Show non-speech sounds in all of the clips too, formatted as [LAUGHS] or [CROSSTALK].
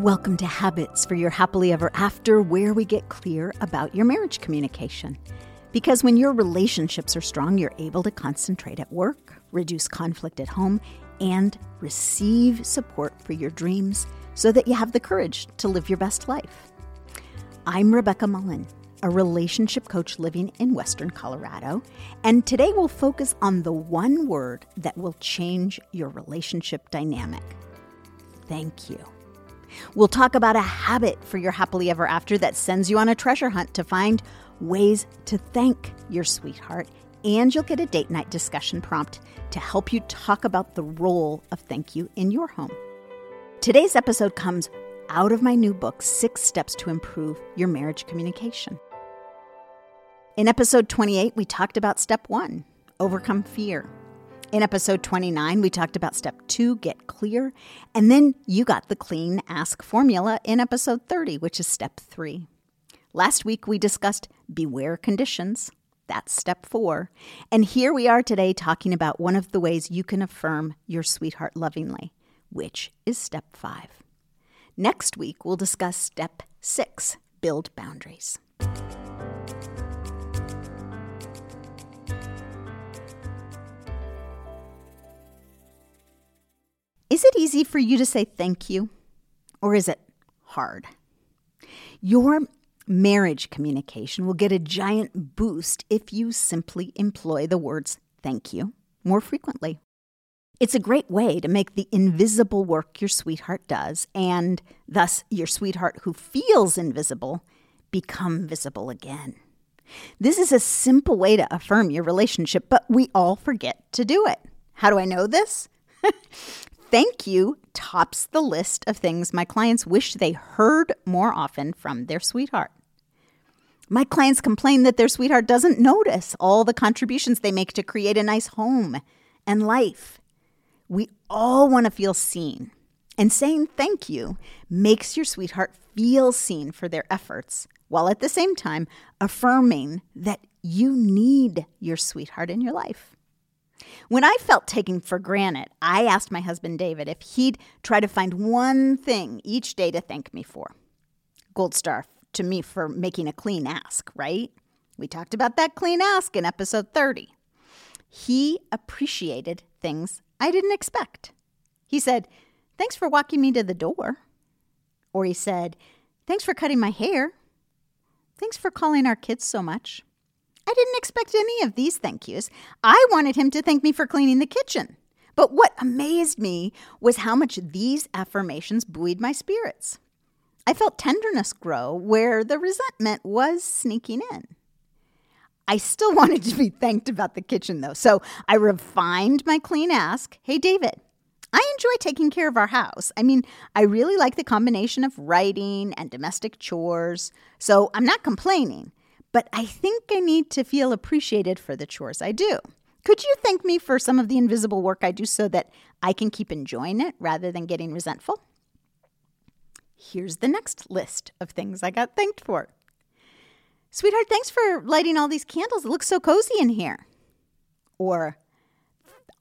Welcome to Habits for Your Happily Ever After, where we get clear about your marriage communication. Because when your relationships are strong, you're able to concentrate at work, reduce conflict at home, and receive support for your dreams so that you have the courage to live your best life. I'm Rebecca Mullen, a relationship coach living in Western Colorado, and today we'll focus on the one word that will change your relationship dynamic thank you. We'll talk about a habit for your happily ever after that sends you on a treasure hunt to find ways to thank your sweetheart. And you'll get a date night discussion prompt to help you talk about the role of thank you in your home. Today's episode comes out of my new book, Six Steps to Improve Your Marriage Communication. In episode 28, we talked about step one overcome fear. In episode 29, we talked about step two, get clear. And then you got the clean ask formula in episode 30, which is step three. Last week, we discussed beware conditions. That's step four. And here we are today talking about one of the ways you can affirm your sweetheart lovingly, which is step five. Next week, we'll discuss step six build boundaries. Is it easy for you to say thank you? Or is it hard? Your marriage communication will get a giant boost if you simply employ the words thank you more frequently. It's a great way to make the invisible work your sweetheart does, and thus your sweetheart who feels invisible, become visible again. This is a simple way to affirm your relationship, but we all forget to do it. How do I know this? [LAUGHS] thank you tops the list of things my clients wish they heard more often from their sweetheart. My clients complain that their sweetheart doesn't notice all the contributions they make to create a nice home and life. We all want to feel seen, and saying thank you makes your sweetheart feel seen for their efforts, while at the same time affirming that you need your sweetheart in your life. When I felt taken for granted, I asked my husband David if he'd try to find one thing each day to thank me for. Gold star to me for making a clean ask, right? We talked about that clean ask in episode 30. He appreciated things I didn't expect. He said, Thanks for walking me to the door. Or he said, Thanks for cutting my hair. Thanks for calling our kids so much. I didn't expect any of these thank yous. I wanted him to thank me for cleaning the kitchen. But what amazed me was how much these affirmations buoyed my spirits. I felt tenderness grow where the resentment was sneaking in. I still [LAUGHS] wanted to be thanked about the kitchen though, so I refined my clean ask Hey, David, I enjoy taking care of our house. I mean, I really like the combination of writing and domestic chores, so I'm not complaining but I think I need to feel appreciated for the chores I do. Could you thank me for some of the invisible work I do so that I can keep enjoying it rather than getting resentful? Here's the next list of things I got thanked for. Sweetheart, thanks for lighting all these candles. It looks so cozy in here. Or,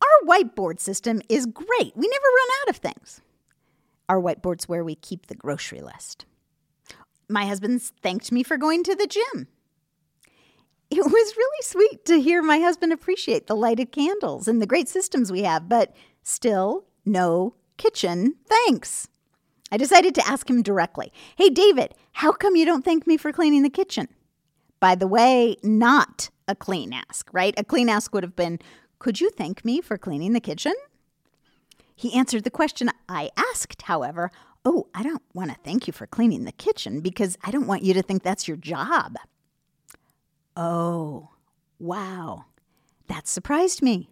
our whiteboard system is great. We never run out of things. Our whiteboard's where we keep the grocery list. My husband thanked me for going to the gym it was really sweet to hear my husband appreciate the lighted candles and the great systems we have, but still, no kitchen thanks. I decided to ask him directly Hey, David, how come you don't thank me for cleaning the kitchen? By the way, not a clean ask, right? A clean ask would have been Could you thank me for cleaning the kitchen? He answered the question I asked, however. Oh, I don't want to thank you for cleaning the kitchen because I don't want you to think that's your job. Oh, wow. That surprised me.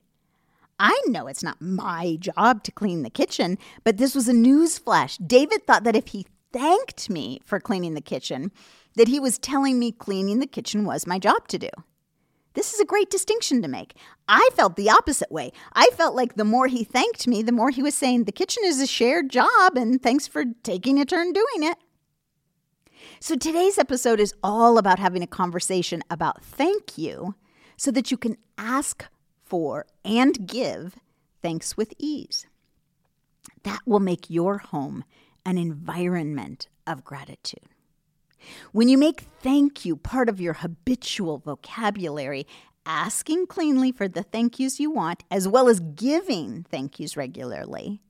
I know it's not my job to clean the kitchen, but this was a news flash. David thought that if he thanked me for cleaning the kitchen, that he was telling me cleaning the kitchen was my job to do. This is a great distinction to make. I felt the opposite way. I felt like the more he thanked me, the more he was saying the kitchen is a shared job and thanks for taking a turn doing it. So today's episode is all about having a conversation about thank you so that you can ask for and give thanks with ease. That will make your home an environment of gratitude. When you make thank you part of your habitual vocabulary, asking cleanly for the thank yous you want, as well as giving thank yous regularly,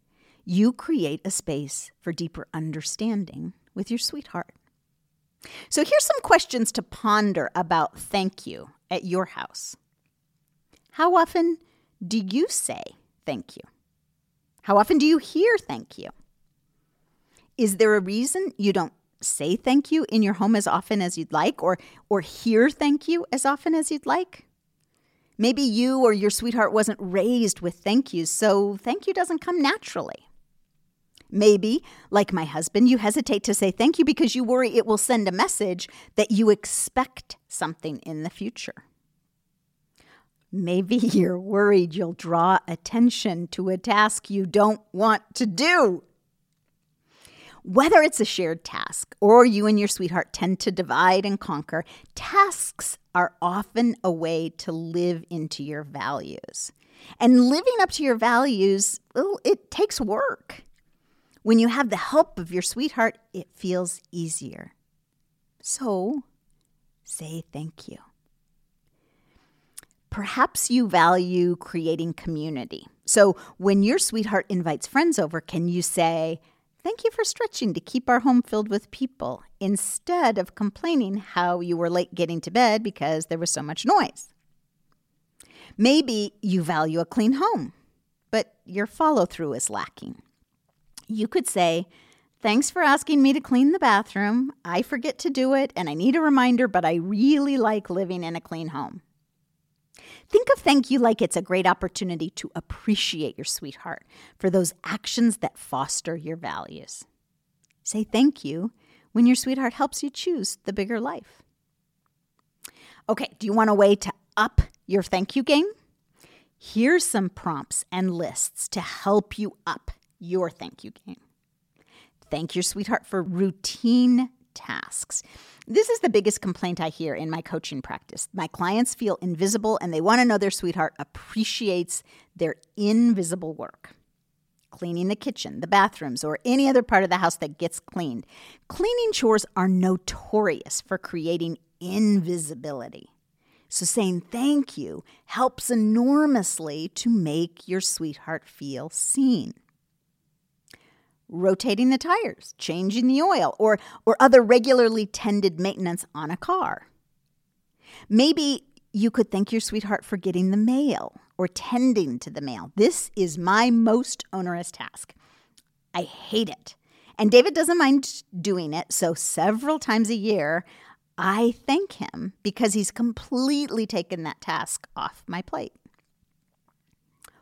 you create a space for deeper understanding with your sweetheart. So here's some questions to ponder about thank you at your house. How often do you say thank you? How often do you hear thank you? Is there a reason you don't say thank you in your home as often as you'd like or or hear thank you as often as you'd like? Maybe you or your sweetheart wasn't raised with thank yous, so thank you doesn't come naturally. Maybe, like my husband, you hesitate to say thank you because you worry it will send a message that you expect something in the future. Maybe [LAUGHS] you're worried you'll draw attention to a task you don't want to do. Whether it's a shared task or you and your sweetheart tend to divide and conquer, tasks are often a way to live into your values. And living up to your values, well, it takes work. When you have the help of your sweetheart, it feels easier. So, say thank you. Perhaps you value creating community. So, when your sweetheart invites friends over, can you say, Thank you for stretching to keep our home filled with people, instead of complaining how you were late getting to bed because there was so much noise? Maybe you value a clean home, but your follow through is lacking you could say, Thanks for asking me to clean the bathroom. I forget to do it and I need a reminder, but I really like living in a clean home. Think of thank you like it's a great opportunity to appreciate your sweetheart for those actions that foster your values. Say thank you when your sweetheart helps you choose the bigger life. Okay, do you want a way to up your thank you game? Here's some prompts and lists to help you up your thank you game. Thank your sweetheart for routine tasks. This is the biggest complaint I hear in my coaching practice. My clients feel invisible and they want to know their sweetheart appreciates their invisible work. Cleaning the kitchen, the bathrooms, or any other part of the house that gets cleaned. Cleaning chores are notorious for creating invisibility. So, saying thank you helps enormously to make your sweetheart feel seen rotating the tires, changing the oil, or, or other regularly tended maintenance on a car. Maybe you could thank your sweetheart for getting the mail or tending to the mail. This is my most onerous task. I hate it. And David doesn't mind doing it, so several times a year, I thank him because he's completely taken that task off my plate.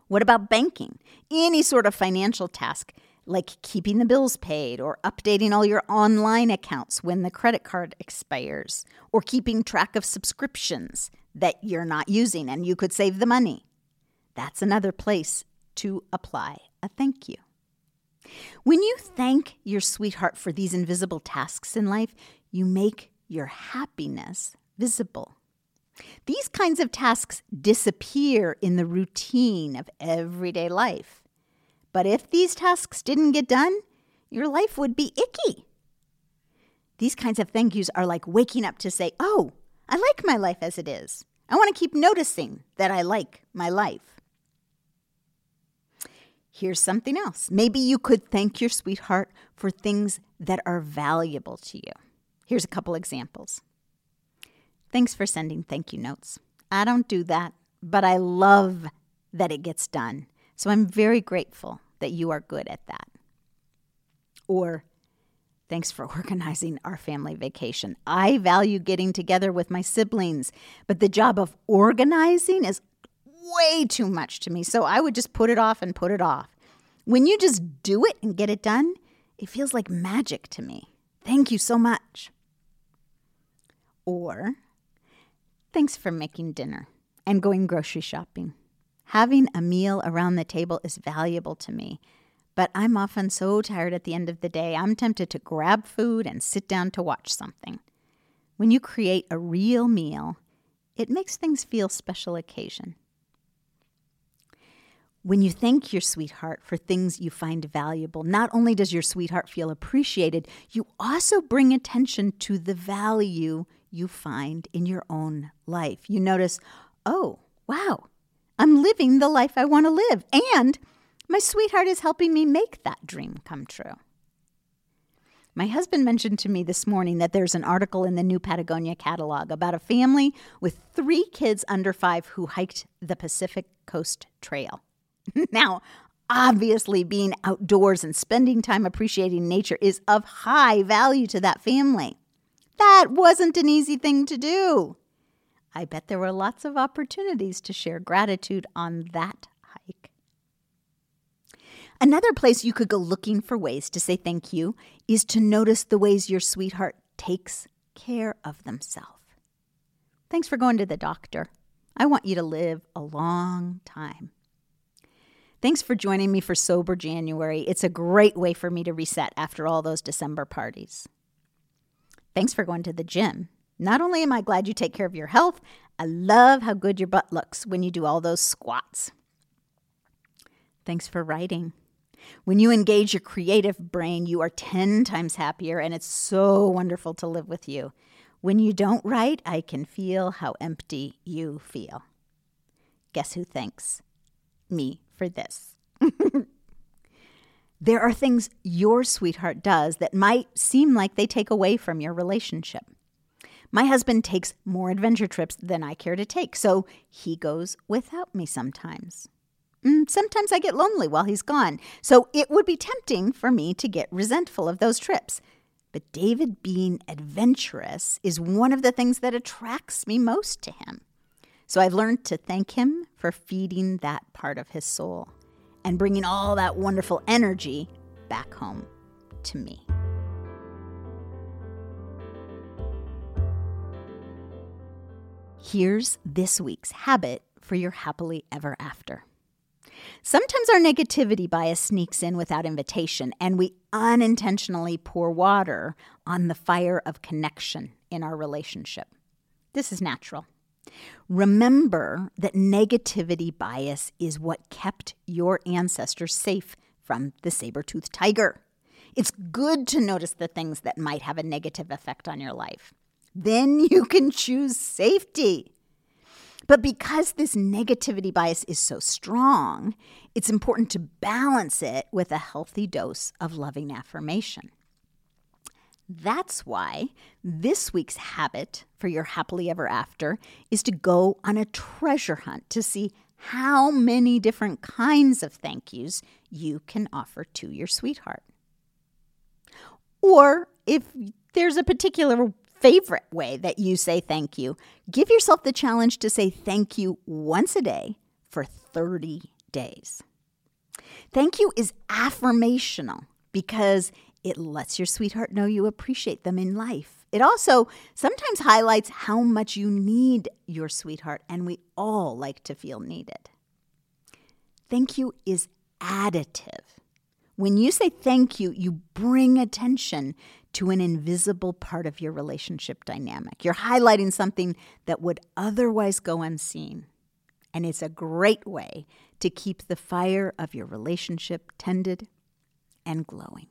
What about banking? Any sort of financial task like keeping the bills paid or updating all your online accounts when the credit card expires or keeping track of subscriptions that you're not using and you could save the money. That's another place to apply a thank you. When you thank your sweetheart for these invisible tasks in life, you make your happiness visible. These kinds of tasks disappear in the routine of everyday life. But if these tasks didn't get done, your life would be icky. These kinds of thank yous are like waking up to say, Oh, I like my life as it is. I want to keep noticing that I like my life. Here's something else. Maybe you could thank your sweetheart for things that are valuable to you. Here's a couple examples. Thanks for sending thank you notes. I don't do that, but I love that it gets done. So I'm very grateful that you are good at that. Or, thanks for [LAUGHS] organizing our family vacation. I value getting together with my siblings, but the job of organizing is way too much to me. So I would just put it off and put it off. When you just do it and get it done, it feels like magic to me. Thank you so much. Or, thanks for making dinner and going grocery shopping. Having a meal around the table is valuable to me, but I'm often so tired at the end of the day, I'm tempted to grab food and sit down to watch something. When you create a real meal, it makes things feel special occasion. When you thank your sweetheart for things you find valuable, not only does your sweetheart feel appreciated, you also bring attention to the value you find in your own life. You notice, oh, wow, I'm living the life I want to live, and my sweetheart is helping me make that dream come true. My husband mentioned to me this morning that there's an article in the New Patagonia catalog about a family with three kids under five who hiked the Pacific Coast Trail. [LAUGHS] now, obviously, being outdoors and spending time appreciating nature is of high value to that family. That wasn't an easy thing to do. I bet there were lots of opportunities to share gratitude on that hike. Another place you could go looking for ways to say thank you is to notice the ways your sweetheart takes care of themselves. Thanks for going to the doctor. I want you to live a long time. Thanks for joining me for Sober January. It's a great way for me to reset after all those December parties. Thanks for going to the gym. Not only am I glad you take care of your health, I love how good your butt looks when you do all those squats. Thanks for writing. When you engage your creative brain, you are 10 times happier, and it's so wonderful to live with you. When you don't write, I can feel how empty you feel. Guess who thanks me for this? [LAUGHS] there are things your sweetheart does that might seem like they take away from your relationship. My husband takes more adventure trips than I care to take, so he goes without me sometimes. Mm, sometimes I get lonely while he's gone, so it would be tempting for me to get resentful of those trips. But David being adventurous is one of the things that attracts me most to him. So I've learned to thank him for feeding that part of his soul and bringing all that wonderful energy back home to me. Here's this week's habit for your happily ever after. Sometimes our negativity bias sneaks in without invitation, and we unintentionally pour water on the fire of connection in our relationship. This is natural. Remember that negativity bias is what kept your ancestors safe from the saber toothed tiger. It's good to notice the things that might have a negative effect on your life. Then [LAUGHS] you can choose safety. But because this negativity bias is so strong, it's important to balance it with a healthy dose of loving affirmation. That's why this week's habit for your happily ever after is to go on a treasure hunt to see how many different kinds of thank yous you can offer to your sweetheart. Or if there's a particular favorite way that you say thank you. Give yourself the challenge to say thank you once a day for 30 days. Thank you is affirmational because it lets your sweetheart know you appreciate them in life. It also sometimes highlights how much you need your sweetheart, and we all like to feel needed. Thank you is additive. When you say thank you, you bring attention to an invisible part of your relationship dynamic. You're highlighting something that would otherwise go unseen. And it's a great way to keep the fire of your relationship tended and glowing.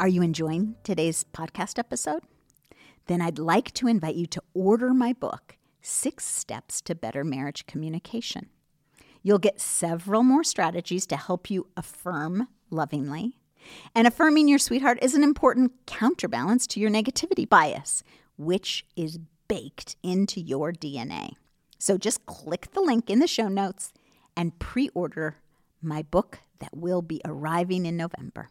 Are you enjoying today's podcast episode? Then I'd like to invite you to order my book, Six Steps to Better Marriage Communication. You'll get several more strategies to help you affirm lovingly. And affirming your sweetheart is an important counterbalance to your negativity bias, which is baked into your DNA. So just click the link in the show notes and pre order my book that will be arriving in November.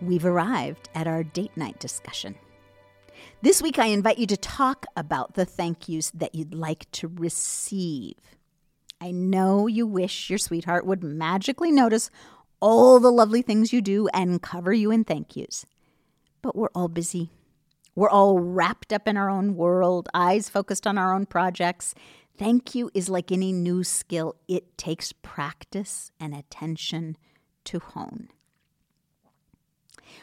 We've arrived at our date night discussion. This week, I invite you to talk about the thank yous that you'd like to receive. I know you wish your sweetheart would magically notice all the lovely things you do and cover you in thank yous. But we're all busy. We're all wrapped up in our own world, eyes focused on our own projects. Thank you is like any new skill, it takes practice and attention to hone.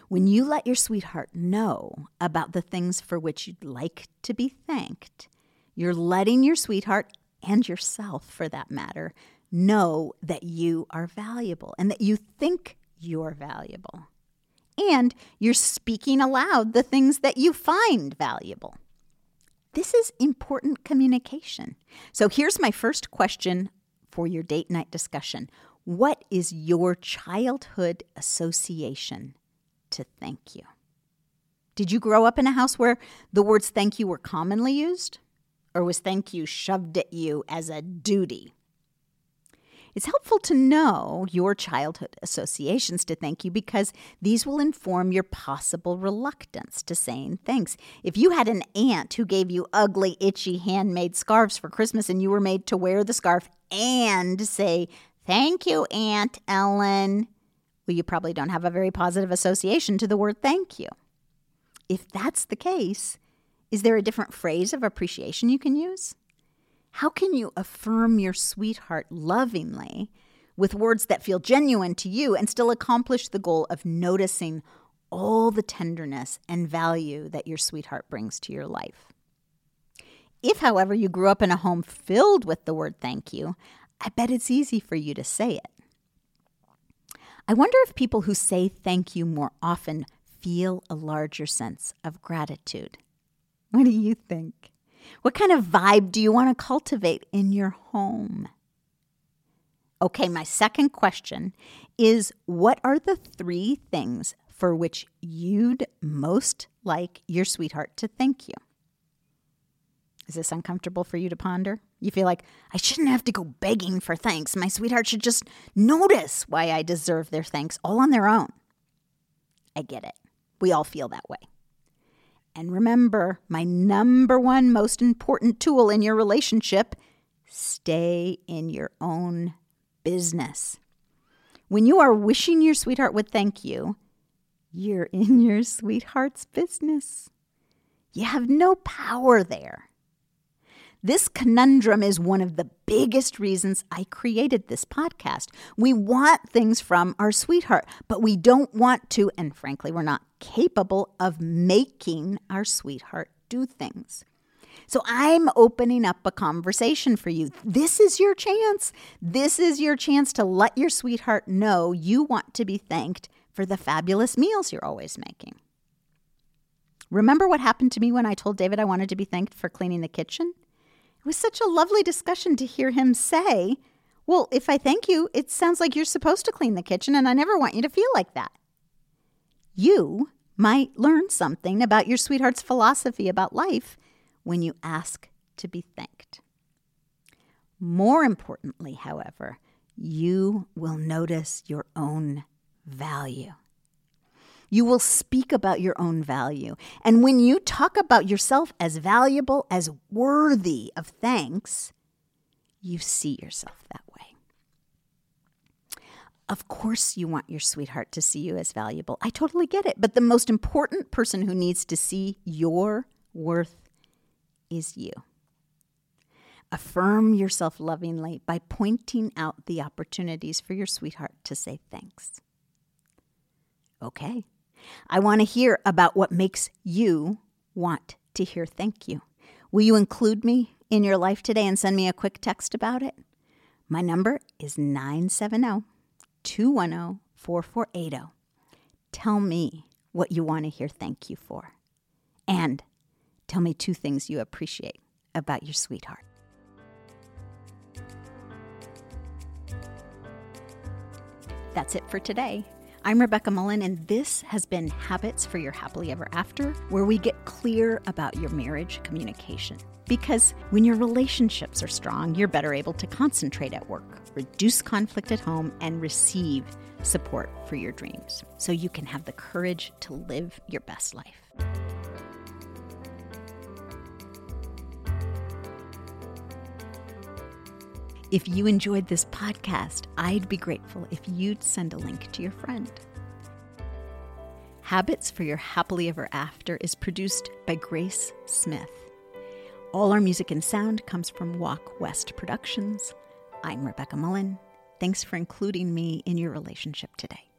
When you let your sweetheart know about the things for which you'd like to be thanked, you're letting your sweetheart and yourself, for that matter, know that you are valuable and that you think you're valuable. And you're speaking aloud the things that you find valuable. This is important communication. So here's my first question for your date night discussion What is your childhood association to thank you? Did you grow up in a house where the words thank you were commonly used? Or was thank you shoved at you as a duty? It's helpful to know your childhood associations to thank you because these will inform your possible reluctance to saying thanks. If you had an aunt who gave you ugly, itchy handmade scarves for Christmas and you were made to wear the scarf and say, Thank you, Aunt Ellen, well, you probably don't have a very positive association to the word thank you. If that's the case, is there a different phrase of appreciation you can use? How can you affirm your sweetheart lovingly with words that feel genuine to you and still accomplish the goal of noticing all the tenderness and value that your sweetheart brings to your life? If, however, you grew up in a home filled with the word thank you, I bet it's easy for you to say it. I wonder if people who say thank you more often feel a larger sense of gratitude. What do you think? What kind of vibe do you want to cultivate in your home? Okay, my second question is What are the three things for which you'd most like your sweetheart to thank you? Is this uncomfortable for you to ponder? You feel like, I shouldn't have to go begging for thanks. My sweetheart should just notice why I deserve their thanks all on their own. I get it. We all feel that way. And remember, my number one most important tool in your relationship stay in your own business. When you are wishing your sweetheart would thank you, you're in your sweetheart's business. You have no power there. This conundrum is one of the biggest reasons I created this podcast. We want things from our sweetheart, but we don't want to, and frankly, we're not capable of making our sweetheart do things. So I'm opening up a conversation for you. This is your chance. This is your chance to let your sweetheart know you want to be thanked for the fabulous meals you're always making. Remember what happened to me when I told David I wanted to be thanked for cleaning the kitchen? It was such a lovely discussion to hear him say, Well, if I thank you, it sounds like you're supposed to clean the kitchen, and I never want you to feel like that. You might learn something about your sweetheart's philosophy about life when you ask to be thanked. More importantly, however, you will notice your own value. You will speak about your own value. And when you talk about yourself as valuable, as worthy of thanks, you see yourself that way. Of course, you want your sweetheart to see you as valuable. I totally get it. But the most important person who needs to see your worth is you. Affirm yourself lovingly by pointing out the opportunities for your sweetheart to say thanks. Okay, I want to hear about what makes you want to hear thank you. Will you include me in your life today and send me a quick text about it? My number is 970 210 4480. Tell me what you want to hear thank you for. And tell me two things you appreciate about your sweetheart. That's it for today. I'm Rebecca Mullen, and this has been Habits for Your Happily Ever After, where we get clear about your marriage communication. Because when your relationships are strong, you're better able to concentrate at work, reduce conflict at home, and receive support for your dreams so you can have the courage to live your best life. If you enjoyed this podcast, I'd be grateful if you'd send a link to your friend. Habits for Your Happily Ever After is produced by Grace Smith. All our music and sound comes from Walk West Productions. I'm Rebecca Mullen. Thanks for including me in your relationship today.